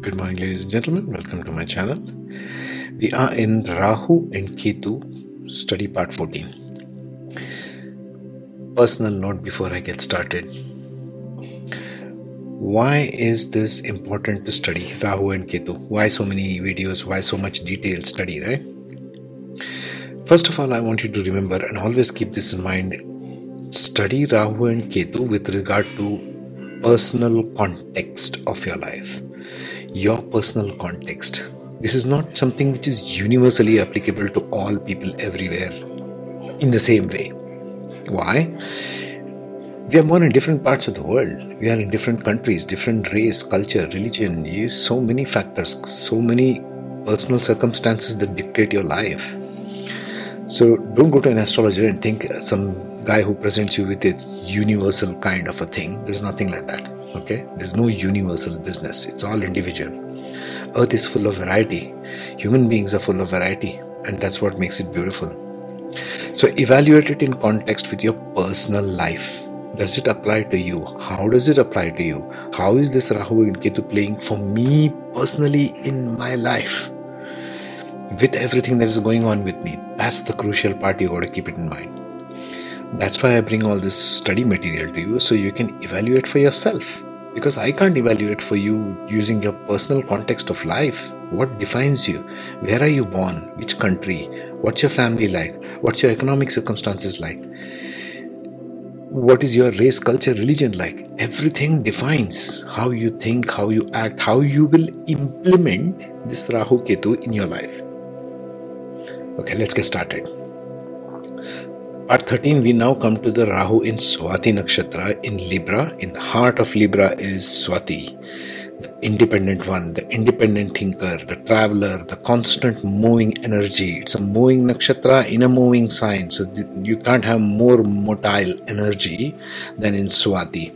Good morning, ladies and gentlemen. Welcome to my channel. We are in Rahu and Ketu study part 14. Personal note before I get started. Why is this important to study Rahu and Ketu? Why so many videos? Why so much detailed study, right? First of all, I want you to remember and always keep this in mind study Rahu and Ketu with regard to personal context of your life your personal context. This is not something which is universally applicable to all people everywhere in the same way. Why? We are born in different parts of the world. We are in different countries, different race, culture, religion. So many factors, so many personal circumstances that dictate your life. So don't go to an astrologer and think some guy who presents you with a universal kind of a thing. There's nothing like that. Okay? There's no universal business, it's all individual. Earth is full of variety. Human beings are full of variety, and that's what makes it beautiful. So, evaluate it in context with your personal life. Does it apply to you? How does it apply to you? How is this Rahu and Ketu playing for me personally in my life? With everything that is going on with me, that's the crucial part you got to keep it in mind. That's why I bring all this study material to you so you can evaluate for yourself because I can't evaluate for you using your personal context of life. What defines you? Where are you born? Which country? What's your family like? What's your economic circumstances like? What is your race, culture, religion like? Everything defines how you think, how you act, how you will implement this Rahu Ketu in your life. Okay, let's get started. Part 13, we now come to the Rahu in Swati Nakshatra in Libra. In the heart of Libra is Swati, the independent one, the independent thinker, the traveler, the constant moving energy. It's a moving nakshatra in a moving sign. So you can't have more motile energy than in Swati.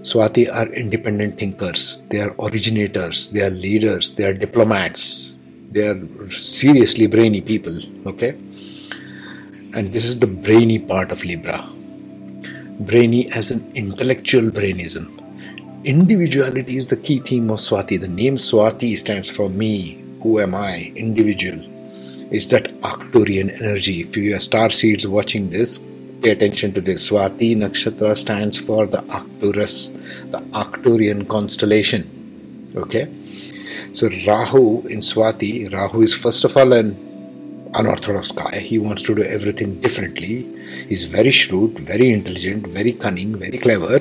Swati are independent thinkers, they are originators, they are leaders, they are diplomats, they are seriously brainy people. Okay and this is the brainy part of Libra. Brainy as an intellectual brainism. Individuality is the key theme of Swati. The name Swati stands for me. Who am I? Individual. It's that Arcturian energy. If you are star seeds watching this, pay attention to this. Swati Nakshatra stands for the Arcturus, the Arcturian constellation. Okay? So Rahu in Swati, Rahu is first of all an unorthodox guy. He wants to do everything differently. He's very shrewd, very intelligent, very cunning, very clever.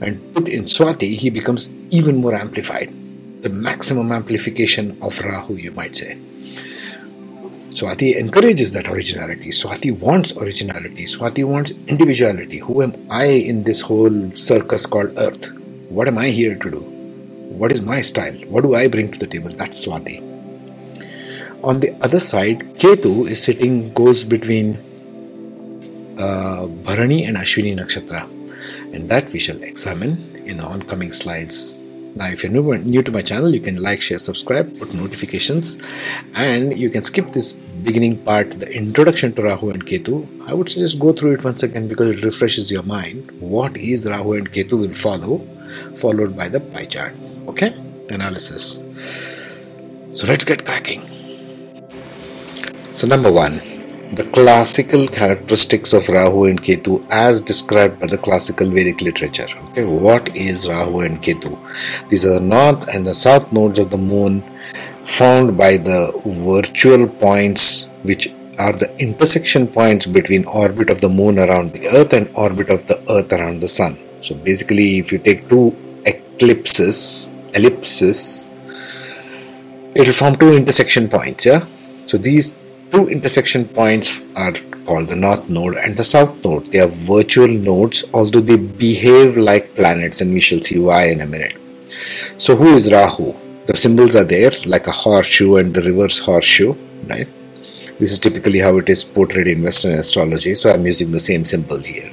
And put in Swati, he becomes even more amplified. The maximum amplification of Rahu, you might say. Swati encourages that originality. Swati wants originality. Swati wants individuality. Who am I in this whole circus called Earth? What am I here to do? What is my style? What do I bring to the table? That's Swati. On the other side, Ketu is sitting, goes between uh, Bharani and Ashwini Nakshatra. And that we shall examine in the oncoming slides. Now, if you're new, new to my channel, you can like, share, subscribe, put notifications, and you can skip this beginning part, the introduction to Rahu and Ketu. I would suggest go through it once again because it refreshes your mind. What is Rahu and Ketu will follow, followed by the pie chart. Okay? Analysis. So let's get cracking. So, number one, the classical characteristics of Rahu and Ketu as described by the classical Vedic literature. Okay, what is Rahu and Ketu? These are the north and the south nodes of the moon found by the virtual points which are the intersection points between orbit of the moon around the earth and orbit of the earth around the sun. So basically if you take two eclipses, ellipses, it will form two intersection points, yeah? So these two intersection points are called the north node and the south node. They are virtual nodes, although they behave like planets, and we shall see why in a minute. So, who is Rahu? The symbols are there, like a horseshoe and the reverse horseshoe, right? This is typically how it is portrayed in Western astrology, so I'm using the same symbol here.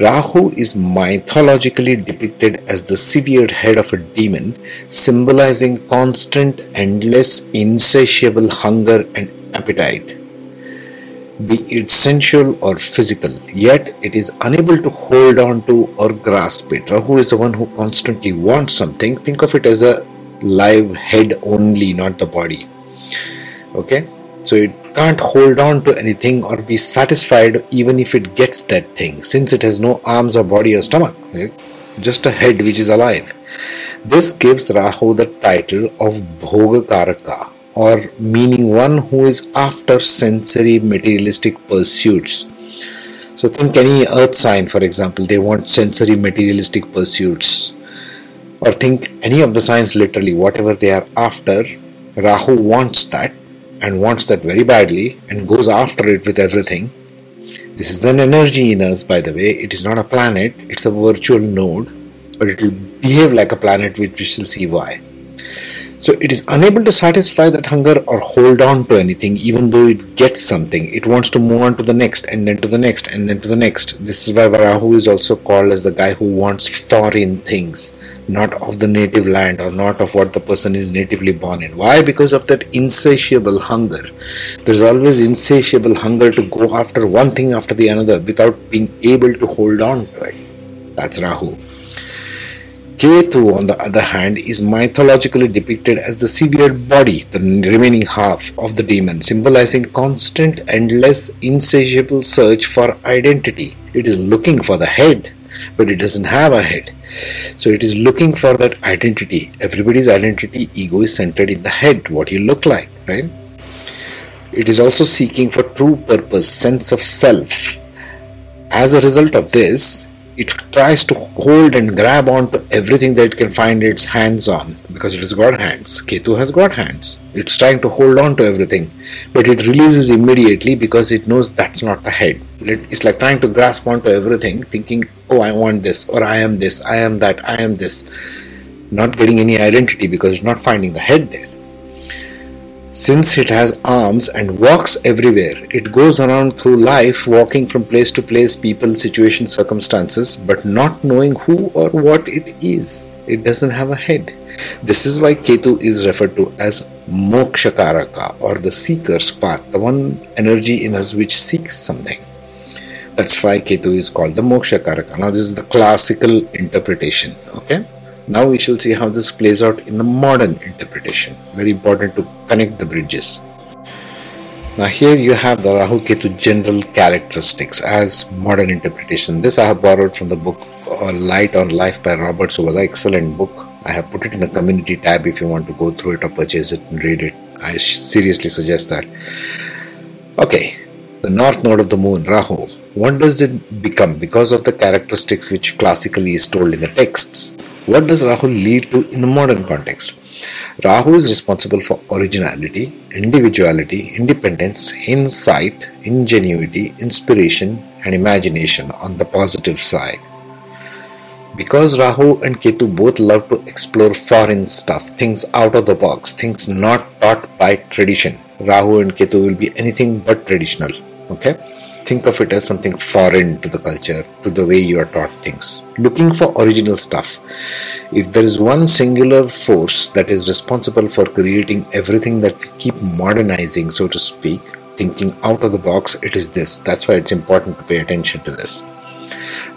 Rahu is mythologically depicted as the severed head of a demon, symbolizing constant, endless, insatiable hunger and appetite, be it sensual or physical, yet it is unable to hold on to or grasp it. Rahu is the one who constantly wants something. Think of it as a live head only, not the body. Okay, so it can't hold on to anything or be satisfied even if it gets that thing, since it has no arms or body or stomach, just a head which is alive. This gives Rahu the title of Bhogakaraka, or meaning one who is after sensory materialistic pursuits. So think any earth sign, for example, they want sensory materialistic pursuits. Or think any of the signs literally, whatever they are after, Rahu wants that and wants that very badly and goes after it with everything. This is an energy in us, by the way. It is not a planet, it's a virtual node, but it will behave like a planet, which we shall see why. So it is unable to satisfy that hunger or hold on to anything, even though it gets something. It wants to move on to the next, and then to the next, and then to the next. This is why Varahu is also called as the guy who wants foreign things, not of the native land or not of what the person is natively born in. Why? Because of that insatiable hunger. There's always insatiable hunger to go after one thing after the another without being able to hold on to it. That's Rahu. Ketu, on the other hand, is mythologically depicted as the severed body, the remaining half of the demon, symbolizing constant, endless, insatiable search for identity. It is looking for the head, but it doesn't have a head. So it is looking for that identity. Everybody's identity, ego is centered in the head, what you look like, right? It is also seeking for true purpose, sense of self. As a result of this, it tries to hold and grab onto everything that it can find its hands on because it has got hands. Ketu has got hands. It's trying to hold on to everything, but it releases immediately because it knows that's not the head. It's like trying to grasp onto everything, thinking, oh, I want this, or I am this, I am that, I am this. Not getting any identity because it's not finding the head there. Since it has arms and walks everywhere, it goes around through life walking from place to place, people, situation, circumstances, but not knowing who or what it is. It doesn't have a head. This is why Ketu is referred to as Mokshakaraka or the seeker's path, the one energy in us which seeks something. That's why Ketu is called the Mokshakaraka. Now, this is the classical interpretation. Okay. Now we shall see how this plays out in the modern interpretation. Very important to connect the bridges. Now here you have the Rahu Ketu general characteristics as modern interpretation. This I have borrowed from the book uh, Light on Life by Robert Svoboda. Excellent book. I have put it in the community tab if you want to go through it or purchase it and read it. I seriously suggest that. Okay, the north node of the moon, Rahu. What does it become because of the characteristics which classically is told in the texts? What does Rahu lead to in the modern context? Rahu is responsible for originality, individuality, independence, insight, ingenuity, inspiration, and imagination on the positive side. Because Rahu and Ketu both love to explore foreign stuff, things out of the box, things not taught by tradition, Rahu and Ketu will be anything but traditional. Okay? Think of it as something foreign to the culture, to the way you are taught things. Looking for original stuff. If there is one singular force that is responsible for creating everything that we keep modernizing, so to speak, thinking out of the box, it is this. That's why it's important to pay attention to this.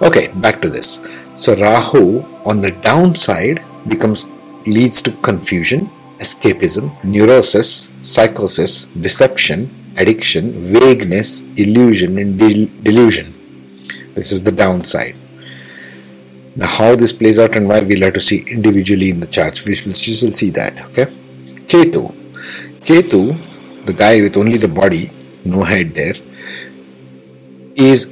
Okay, back to this. So Rahu on the downside becomes leads to confusion, escapism, neurosis, psychosis, deception, addiction, vagueness, illusion, and delusion. This is the downside. Now, how this plays out and why we'll have to see individually in the charts. We will see that. Okay. Ketu. Ketu, the guy with only the body, no head there, is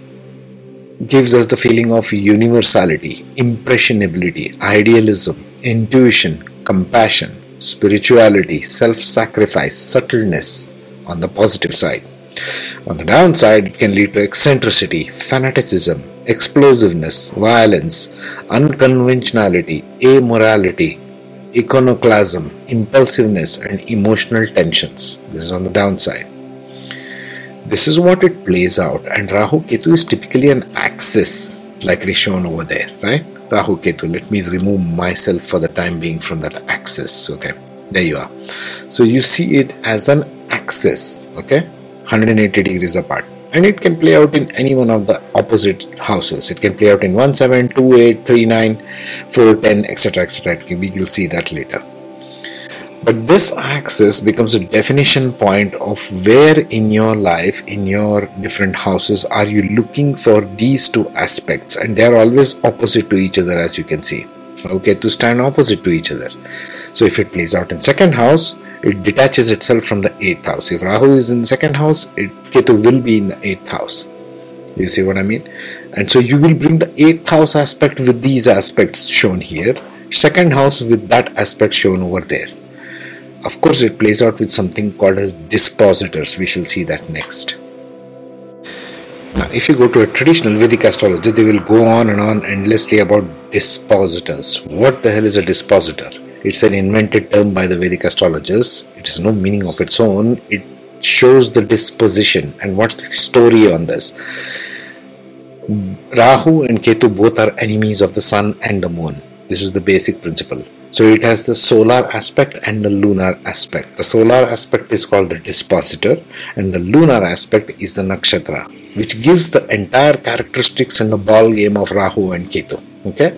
gives us the feeling of universality, impressionability, idealism, intuition, compassion, spirituality, self sacrifice, subtleness, on the positive side. On the downside, it can lead to eccentricity, fanaticism, explosiveness, violence, unconventionality, amorality, iconoclasm, impulsiveness, and emotional tensions. This is on the downside. This is what it plays out, and Rahu Ketu is typically an axis, like it is shown over there, right? Rahu Ketu. Let me remove myself for the time being from that axis. Okay, there you are. So you see it as an axis okay? 180 degrees apart. And it can play out in any one of the opposite houses. It can play out in 1 7 2 8 3 9 4 10 etc etc we will see that later. But this axis becomes a definition point of where in your life, in your different houses, are you looking for these two aspects, and they are always opposite to each other, as you can see. Okay, to stand opposite to each other. So if it plays out in second house, it detaches itself from the eighth house. If Rahu is in second house, it Ketu will be in the eighth house. You see what I mean? And so you will bring the eighth house aspect with these aspects shown here, second house with that aspect shown over there. Of course, it plays out with something called as dispositors. We shall see that next. Now, if you go to a traditional Vedic astrology, they will go on and on endlessly about dispositors. What the hell is a dispositor? It's an invented term by the Vedic astrologers. It has no meaning of its own. It shows the disposition. And what's the story on this? Rahu and Ketu both are enemies of the sun and the moon. This is the basic principle. So it has the solar aspect and the lunar aspect. The solar aspect is called the dispositor, and the lunar aspect is the nakshatra, which gives the entire characteristics and the ball game of Rahu and Ketu. Okay?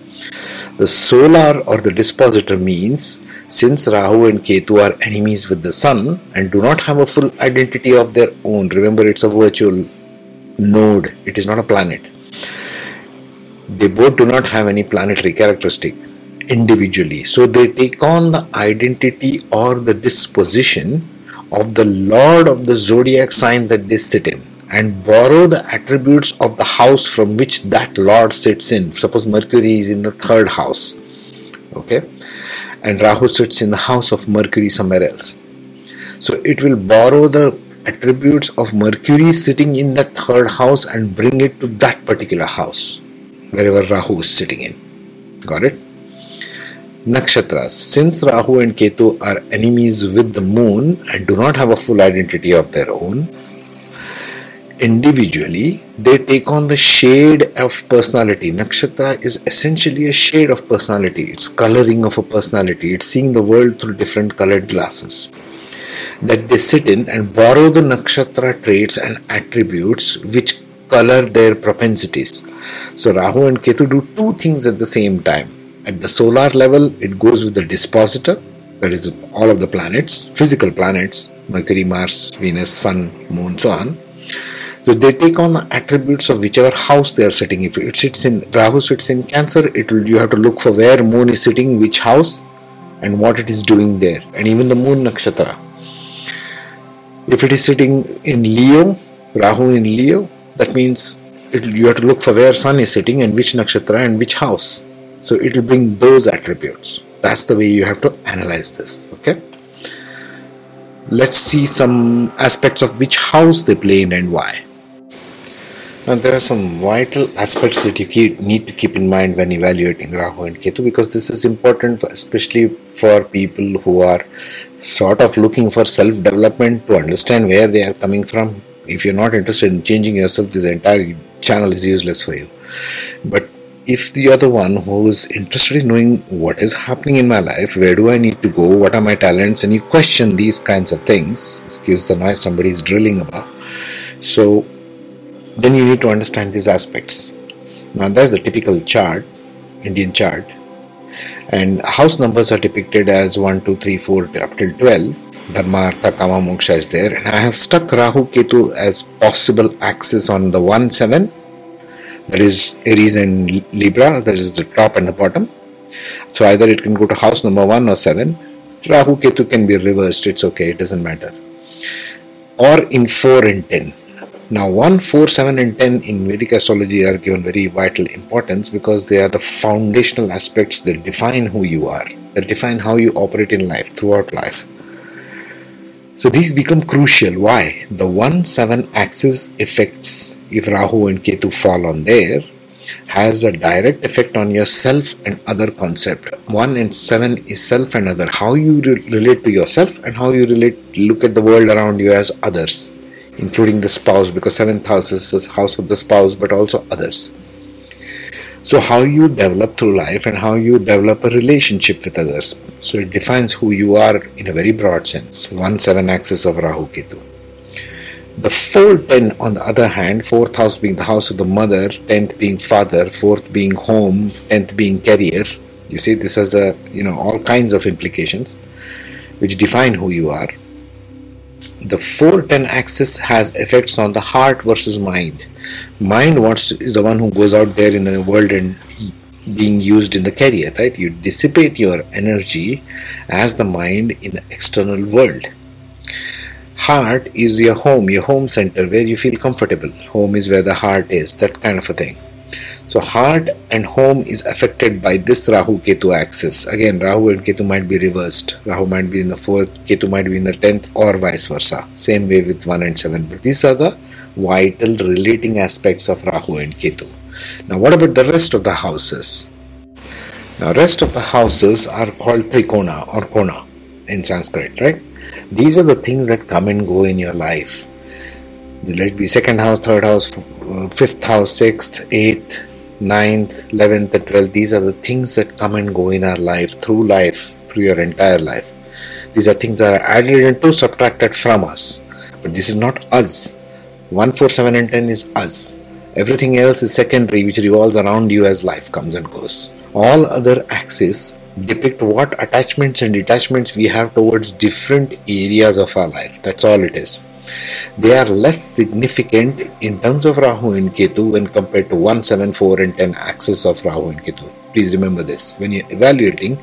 The solar or the dispositor means since Rahu and Ketu are enemies with the sun and do not have a full identity of their own, remember it's a virtual node, it is not a planet. They both do not have any planetary characteristic individually. So they take on the identity or the disposition of the lord of the zodiac sign that they sit in and borrow the attributes of the house from which that lord sits in. Suppose Mercury is in the third house, okay, and Rahu sits in the house of Mercury somewhere else. So it will borrow the attributes of Mercury sitting in that third house and bring it to that particular house, wherever Rahu is sitting in. Got it? Nakshatras. Since Rahu and Ketu are enemies with the moon and do not have a full identity of their own, individually they take on the shade of personality. Nakshatra is essentially a shade of personality, it's coloring of a personality, it's seeing the world through different colored glasses. That they sit in and borrow the nakshatra traits and attributes which color their propensities. So Rahu and Ketu do two things at the same time at the solar level, it goes with the dispositor, that is all of the planets, physical planets, Mercury, Mars, Venus, Sun, Moon, so on. So they take on the attributes of whichever house they are sitting. If it sits in Rahu sits in Cancer, it will you have to look for where Moon is sitting, which house, and what it is doing there, and even the Moon nakshatra. If it is sitting in Leo, Rahu in Leo, that means it, you have to look for where Sun is sitting and which nakshatra and which house. So it will bring those attributes. That's the way you have to analyze this. Okay. Let's see some aspects of which house they play in and why. Now there are some vital aspects that you keep, need to keep in mind when evaluating Rahu and Ketu because this is important, for, especially for people who are sort of looking for self-development to understand where they are coming from. If you're not interested in changing yourself, this entire channel is useless for you. But if you're the one who is interested in knowing what is happening in my life, where do I need to go, what are my talents, and you question these kinds of things, excuse the noise somebody is drilling about. So then you need to understand these aspects. Now that's the typical chart, Indian chart. And house numbers are depicted as 1, 2, 3, 4 up till 12. Dharma, Artha, Kama, Moksha is there. And I have stuck Rahu Ketu as possible axis on the 1, 7 that is Aries and Libra, that is the top and the bottom. So either it can go to house number 1 or 7. Rahu Ketu can be reversed, it's okay, it doesn't matter. Or in 4 and 10. Now 1, 4, 7 and 10 in Vedic astrology are given very vital importance because they are the foundational aspects that define who you are, that define how you operate in life, throughout life. So these become crucial. Why? The 1 7 axis effects, if Rahu and Ketu fall on there has a direct effect on your self and other concept. 1 and 7 is self and other. How you re- relate to yourself and how you relate look at the world around you as others, including the spouse, because 7th house is the house of the spouse, but also others. So, how you develop through life and how you develop a relationship with others. So, it defines who you are in a very broad sense. 1 7 axis of Rahu Ketu. The 4 10, on the other hand, 4th house being the house of the mother, 10th being father, 4th being home, 10th being career. You see, this has a, you know, all kinds of implications. which define who you are. The 410 axis has effects on the heart versus mind. Mind wants is the one who goes out there in the world and being used in the career, right? You dissipate your energy as the mind in the external world. Heart is your home, your home center where you feel comfortable. Home is where the heart is, that kind of a thing. So heart and home is affected by this Rahu Ketu axis. Again, Rahu and Ketu might be reversed. Rahu might be in the fourth, Ketu might be in the tenth, or vice versa. Same way with one and seven. But these are the vital relating aspects of Rahu and Ketu. Now, what about the rest of the houses? Now, rest of the houses are called Trikona or Kona in Sanskrit, right? These are the things that come and go in your life. Let be second house, third house, uh, fifth house, sixth, eighth, ninth, eleventh, and twelfth. These are the things that come and go in our life through life, through your entire life. These are things that are added into, subtracted from us. But this is not us. 1, 4, 7, and 10 is us. Everything else is secondary, which revolves around you as life comes and goes. All other axes depict what attachments and detachments we have towards different areas of our life. That's all it is. They are less significant in terms of Rahu and Ketu when compared to 1, 7, 4, and 10 axes of Rahu and Ketu. Please remember this. When you're evaluating,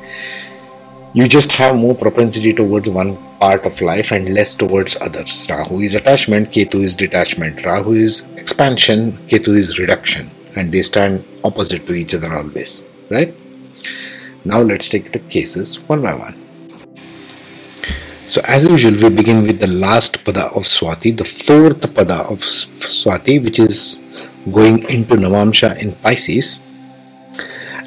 you just have more propensity towards one part of life and less towards others. Rahu is attachment, Ketu is detachment. Rahu is expansion, Ketu is reduction, and they stand opposite to each other always, right? Now let's take the cases one by one. So, as usual, we begin with the last pada of Swati, the fourth pada of Swati, which is going into Navamsha in Pisces.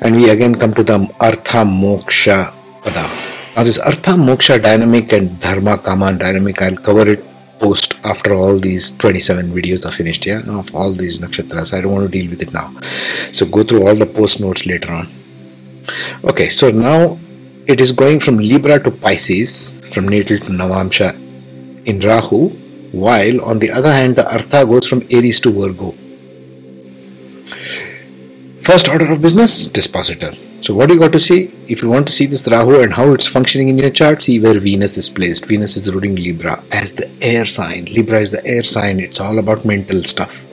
And we again come to the Artha Moksha pada. Now, this Artha Moksha dynamic and Dharma Kama dynamic, I'll cover it post after all these 27 videos are finished, yeah, of all these nakshatras. I don't want to deal with it now. So, go through all the post notes later on. Okay, so now it is going from Libra to Pisces, from natal to Navamsha in Rahu, while on the other hand, the Artha goes from Aries to Virgo. First order of business, dispositor. So what do you got to see? If you want to see this Rahu and how it's functioning in your chart, see where Venus is placed. Venus is ruling Libra as the air sign. Libra is the air sign. It's all about mental stuff.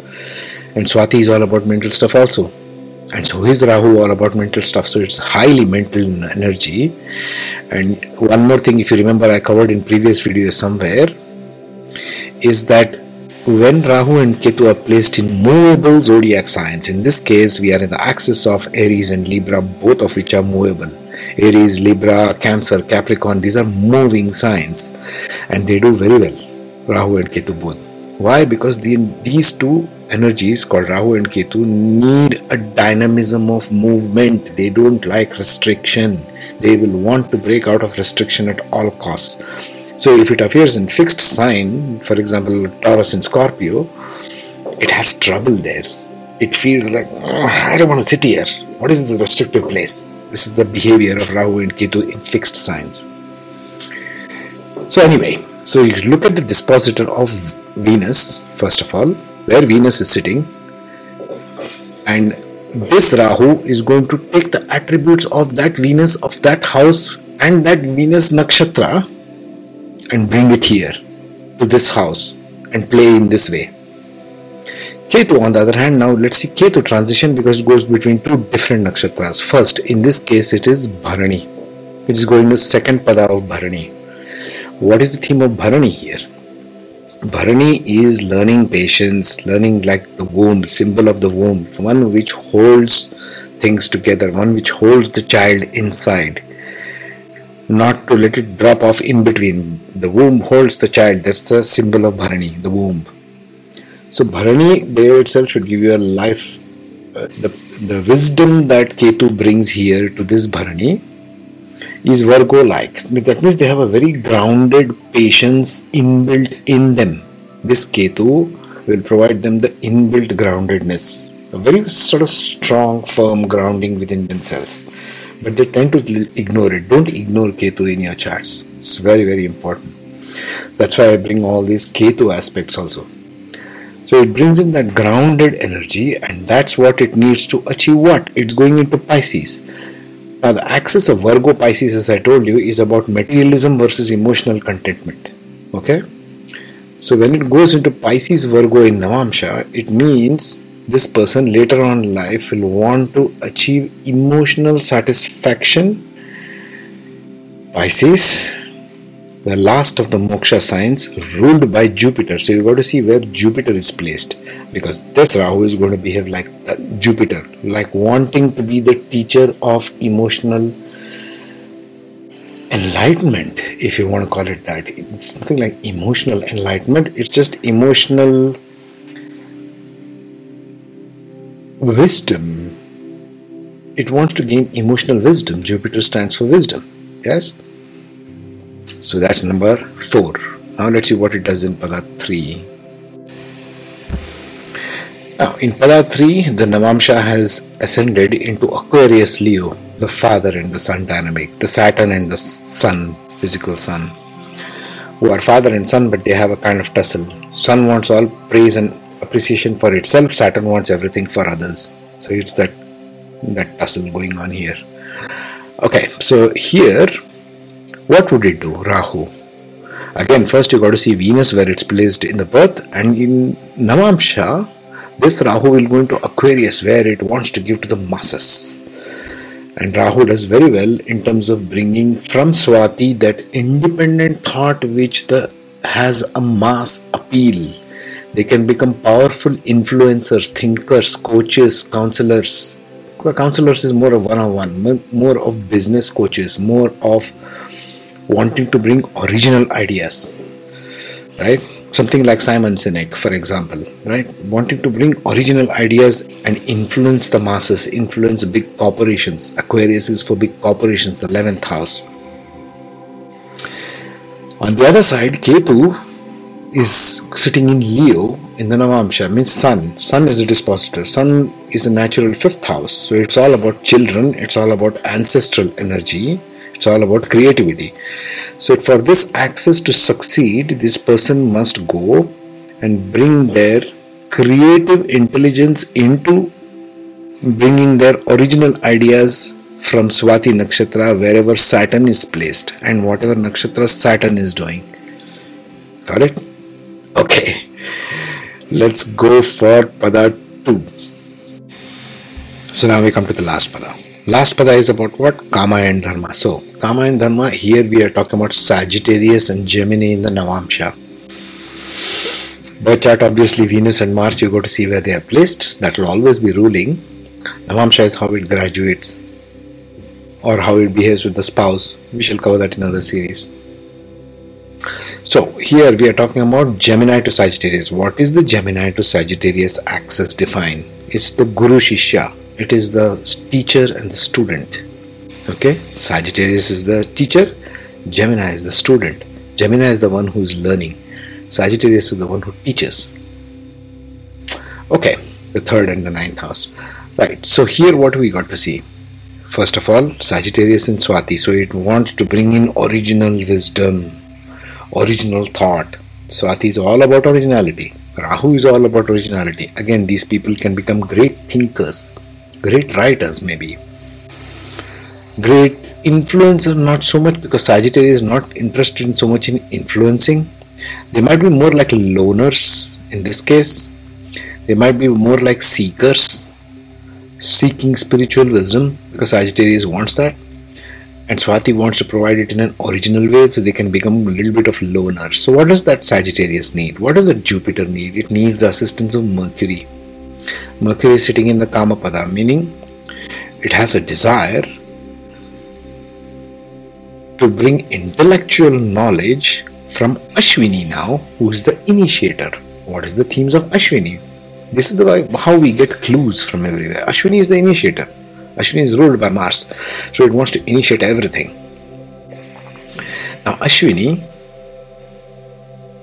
And Swati is all about mental stuff also. And so is Rahu all about mental stuff. So it's highly mental energy. And one more thing, if you remember, I covered in previous videos somewhere, is that when Rahu and Ketu are placed in movable zodiac signs, in this case, we are in the axis of Aries and Libra, both of which are movable. Aries, Libra, Cancer, Capricorn, these are moving signs and they do very well. Rahu and Ketu both. Why? Because the, these two energies called Rahu and Ketu need a dynamism of movement. They don't like restriction. They will want to break out of restriction at all costs. So if it appears in fixed sign, for example, Taurus and Scorpio, it has trouble there. It feels like, I don't want to sit here. What is this restrictive place? This is the behavior of Rahu and Ketu in fixed signs. So anyway, so you look at the dispositor of Venus, first of all, where Venus is sitting, and this Rahu is going to take the attributes of that Venus, of that house, and that Venus nakshatra and bring it here to this house and play in this way. Ketu, on the other hand, now let's see Ketu transition because it goes between two different nakshatras. First, in this case, it is Bharani. It is going to second pada of Bharani. What is the theme of Bharani here? Bharani is learning patience, learning like the womb, symbol of the womb, one which holds things together, one which holds the child inside not to let it drop off in between. The womb holds the child. That's the symbol of Bharani, the womb. So Bharani there itself should give you a life. Uh, the the wisdom that Ketu brings here to this Bharani is Virgo like. That means they have a very grounded patience inbuilt in them. This Ketu will provide them the inbuilt groundedness, a very sort of strong, firm grounding within themselves but they tend to ignore it. Don't ignore Ketu in your charts. It's very, very important. That's why I bring all these Ketu aspects also. So it brings in that grounded energy, and that's what it needs to achieve what? It's going into Pisces. Now, the axis of Virgo Pisces, as I told you, is about materialism versus emotional contentment. Okay? So, when it goes into Pisces Virgo in Navamsha, it means this person later on in life will want to achieve emotional satisfaction. Pisces, the last of the moksha signs, ruled by Jupiter. So, you got to see where Jupiter is placed because this Rahu is going to behave like uh, Jupiter, like wanting to be the teacher of emotional enlightenment, if you want to call it that. It's nothing like emotional enlightenment, it's just emotional wisdom. It wants to gain emotional wisdom. Jupiter stands for wisdom. Yes? So that's number four. Now let's see what it does in Pada 3. Now, in Pada 3, the Navamsha has ascended into Aquarius Leo, the father and the son dynamic, the Saturn and the sun, physical sun, who are father and son, but they have a kind of tussle. Sun wants all praise and appreciation for itself, Saturn wants everything for others. So it's that that tussle going on here. Okay, so here, what would it do, Rahu? Again, first you got to see Venus where it's placed in the birth, and in Navamsha, this Rahu will go into Aquarius where it wants to give to the masses. And Rahu does very well in terms of bringing from Swati that independent thought which the has a mass appeal. They can become powerful influencers, thinkers, coaches, counselors. Counselors is more of one-on-one, more of business coaches, more of wanting to bring original ideas, right? something like Simon Sinek, for example, right? Wanting to bring original ideas and influence the masses, influence big corporations. Aquarius is for big corporations, the 11th house. On the other side, Ketu is sitting in Leo in the Navamsha, means Sun. Sun is the dispositor. Sun is a natural fifth house. So it's all about children, it's all about ancestral energy it's all about creativity. So, for this access to succeed, this person must go and bring their creative intelligence into bringing their original ideas from Swati Nakshatra wherever Saturn is placed and whatever Nakshatra Saturn is doing. Correct? Okay. Let's go for Pada 2. So now we come to the last Pada. Last pada is about what? Kama and Dharma. So, Kama and Dharma, here we are talking about Sagittarius and Gemini in the Navamsha. Birth chart, obviously, Venus and Mars, you go to see where they are placed. That will always be ruling. Navamsha is how it graduates or how it behaves with the spouse. We shall cover that in another series. So, here we are talking about Gemini to Sagittarius. What is the Gemini to Sagittarius axis defined? It's the Guru Shishya it is the teacher and the student. Okay, Sagittarius is the teacher, Gemini is the student. Gemini is the one who is learning, Sagittarius is the one who teaches. Okay, the third and the ninth house. Right, so here what we got to see. First of all, Sagittarius in Swati, so it wants to bring in original wisdom, original thought. Swati is all about originality. Rahu is all about originality. Again, these people can become great thinkers, great writers maybe great influencer not so much because sagittarius is not interested in so much in influencing. They might be more like loners in this case. They might be more like seekers seeking spiritual wisdom because sagittarius wants that. And swati wants to provide it in an original way so they can become a little bit of loners. So what does that sagittarius need? What does that jupiter need? It needs the assistance of mercury. Mercury is sitting in the Kamapada, meaning it has a desire to bring intellectual knowledge from Ashwini now, who is the initiator. What is the themes of Ashwini? This is the way, how we get clues from everywhere. Ashwini is the initiator. Ashwini is ruled by Mars, so it wants to initiate everything. Now, Ashwini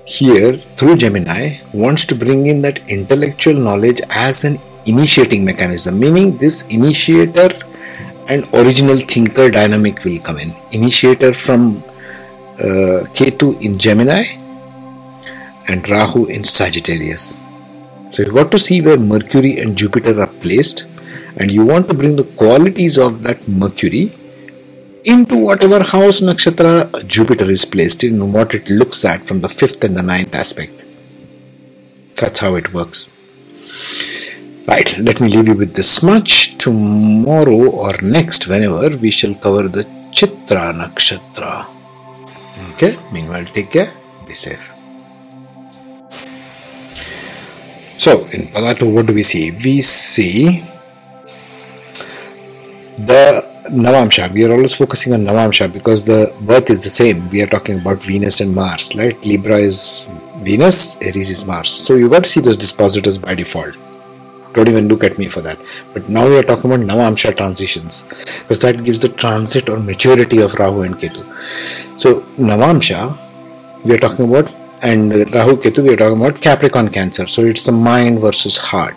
here through Gemini wants to bring in that intellectual knowledge as an initiating mechanism, meaning this initiator and original thinker dynamic will come in. Initiator from uh, Ketu in Gemini and Rahu in Sagittarius. So you've got to see where Mercury and Jupiter are placed, and you want to bring the qualities of that Mercury into whatever house nakshatra Jupiter is placed in, and what it looks at from the fifth and the ninth aspect. That's how it works. Right, let me leave you with this much. Tomorrow or next, whenever, we shall cover the Chitra Nakshatra. Okay, meanwhile, take care, be safe. So, in Pada 2, what do we see? We see the Navamsha. We are always focusing on Navamsha because the birth is the same. We are talking about Venus and Mars, right? Libra is Venus, Aries is Mars. So you got to see those dispositors by default. Don't even look at me for that. But now we are talking about Navamsha transitions because that gives the transit or maturity of Rahu and Ketu. So Navamsha, we are talking about, and Rahu Ketu, we are talking about Capricorn Cancer. So it's the mind versus heart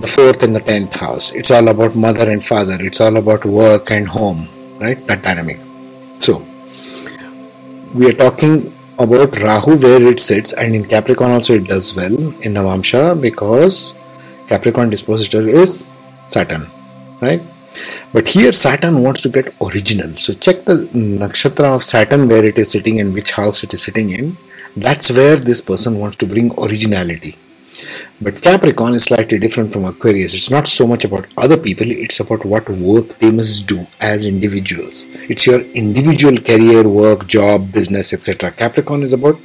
the fourth and the tenth house. It's all about mother and father. It's all about work and home, right? That dynamic. So, we are talking about Rahu where it sits, and in Capricorn also it does well in Navamsha because Capricorn dispositor is Saturn, right? But here Saturn wants to get original. So check the nakshatra of Saturn where it is sitting and which house it is sitting in. That's where this person wants to bring originality but Capricorn is slightly different from Aquarius. It's not so much about other people, it's about what work they must do as individuals. It's your individual career, work, job, business, etc. Capricorn is about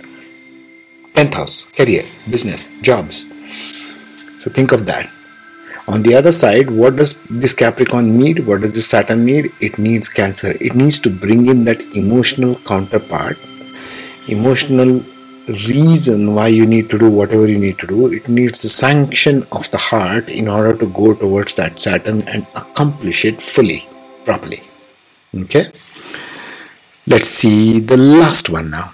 10th house, career, business, jobs. So think of that. On the other side, what does this Capricorn need? What does this Saturn need? It needs Cancer. It needs to bring in that emotional counterpart, emotional reason why you need to do whatever you need to do. It needs the sanction of the heart in order to go towards that Saturn and accomplish it fully, properly. Okay? Let's see the last one now.